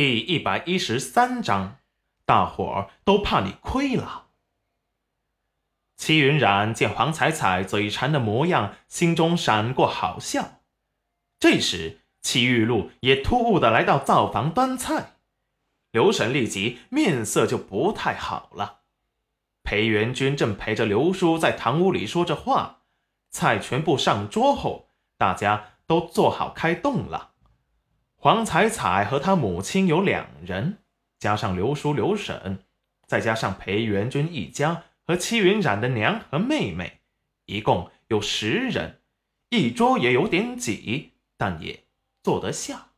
第一百一十三章，大伙儿都怕你亏了。齐云染见黄彩彩嘴馋的模样，心中闪过好笑。这时，戚玉露也突兀的来到灶房端菜，刘婶立即面色就不太好了。裴元君正陪着刘叔在堂屋里说着话，菜全部上桌后，大家都做好开动了。黄彩彩和她母亲有两人，加上刘叔、刘婶，再加上裴元君一家和戚云染的娘和妹妹，一共有十人。一桌也有点挤，但也坐得下。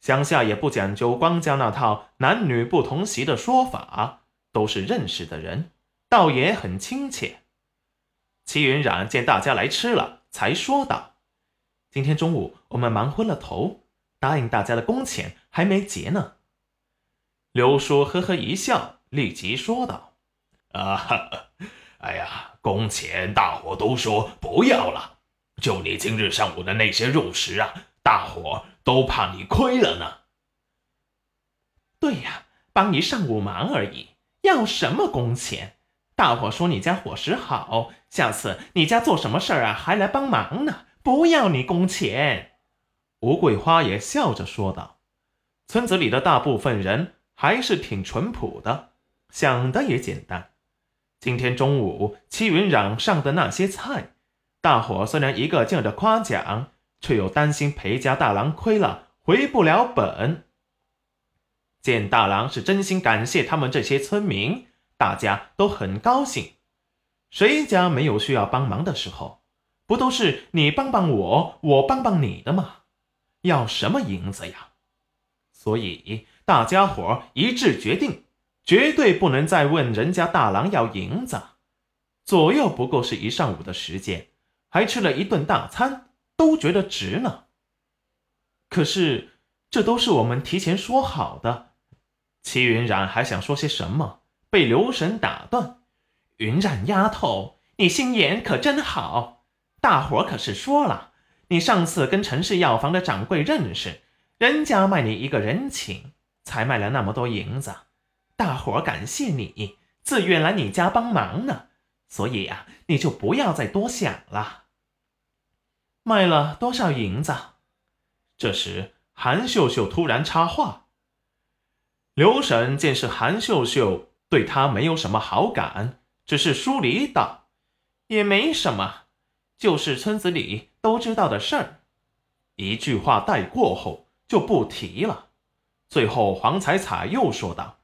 乡下也不讲究光家那套男女不同席的说法，都是认识的人，倒也很亲切。戚云染见大家来吃了，才说道：“今天中午我们忙昏了头。”答应大家的工钱还没结呢。刘叔呵呵一笑，立即说道：“啊，哎呀，工钱大伙都说不要了，就你今日上午的那些肉食啊，大伙都怕你亏了呢。”对呀，帮你上午忙而已，要什么工钱？大伙说你家伙食好，下次你家做什么事儿啊，还来帮忙呢。不要你工钱。吴桂花也笑着说道：“村子里的大部分人还是挺淳朴的，想的也简单。今天中午戚云壤上的那些菜，大伙虽然一个劲的夸奖，却又担心裴家大郎亏了回不了本。见大郎是真心感谢他们这些村民，大家都很高兴。谁家没有需要帮忙的时候？不都是你帮帮我，我帮帮你的吗？”要什么银子呀？所以大家伙一致决定，绝对不能再问人家大郎要银子。左右不过是一上午的时间，还吃了一顿大餐，都觉得值呢。可是这都是我们提前说好的。齐云染还想说些什么，被刘神打断：“云染丫头，你心眼可真好，大伙可是说了。”你上次跟陈氏药房的掌柜认识，人家卖你一个人情，才卖了那么多银子，大伙感谢你，自愿来你家帮忙呢。所以呀，你就不要再多想了。卖了多少银子？这时，韩秀秀突然插话。刘婶见是韩秀秀，对她没有什么好感，只是疏离道：“也没什么。”就是村子里都知道的事儿，一句话带过后就不提了。最后黄彩彩又说道：“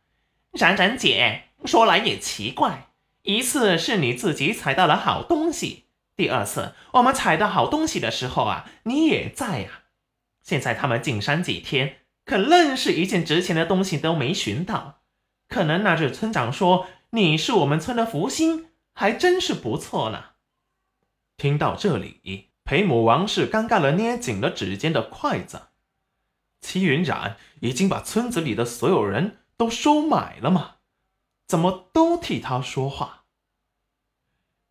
冉冉姐，说来也奇怪，一次是你自己采到了好东西，第二次我们采到好东西的时候啊，你也在呀。现在他们进山几天，可愣是一件值钱的东西都没寻到。可能那日村长说你是我们村的福星，还真是不错呢。”听到这里，裴母王氏尴尬的，捏紧了指尖的筷子。齐云染已经把村子里的所有人都收买了吗？怎么都替他说话？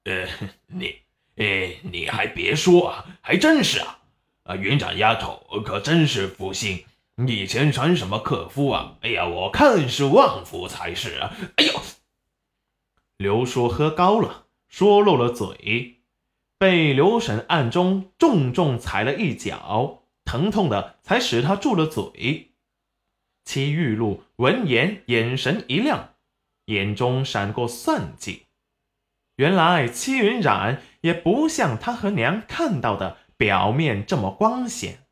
呃，你，哎，你还别说啊，还真是啊！啊，云染丫头可真是福星，以前传什么克夫啊？哎呀，我看是旺夫才是啊！哎呦，刘叔喝高了，说漏了嘴。被刘婶暗中重重踩了一脚，疼痛的才使他住了嘴。戚玉露闻言，眼神一亮，眼中闪过算计。原来戚云染也不像他和娘看到的表面这么光鲜，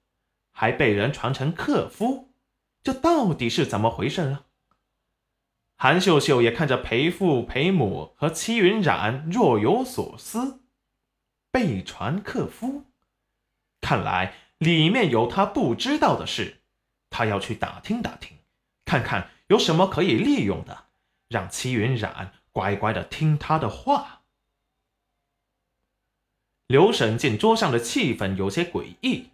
还被人传成克夫，这到底是怎么回事啊？韩秀秀也看着裴父、裴母和戚云染，若有所思。贝传克夫，看来里面有他不知道的事，他要去打听打听，看看有什么可以利用的，让齐云染乖乖的听他的话。刘婶见桌上的气氛有些诡异，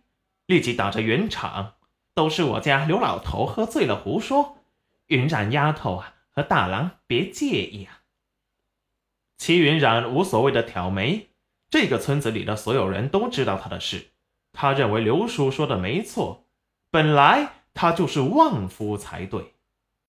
立即打着圆场：“都是我家刘老头喝醉了胡说，云染丫头啊和大郎别介意啊。”齐云染无所谓的挑眉。这个村子里的所有人都知道他的事，他认为刘叔说的没错。本来他就是旺夫才对。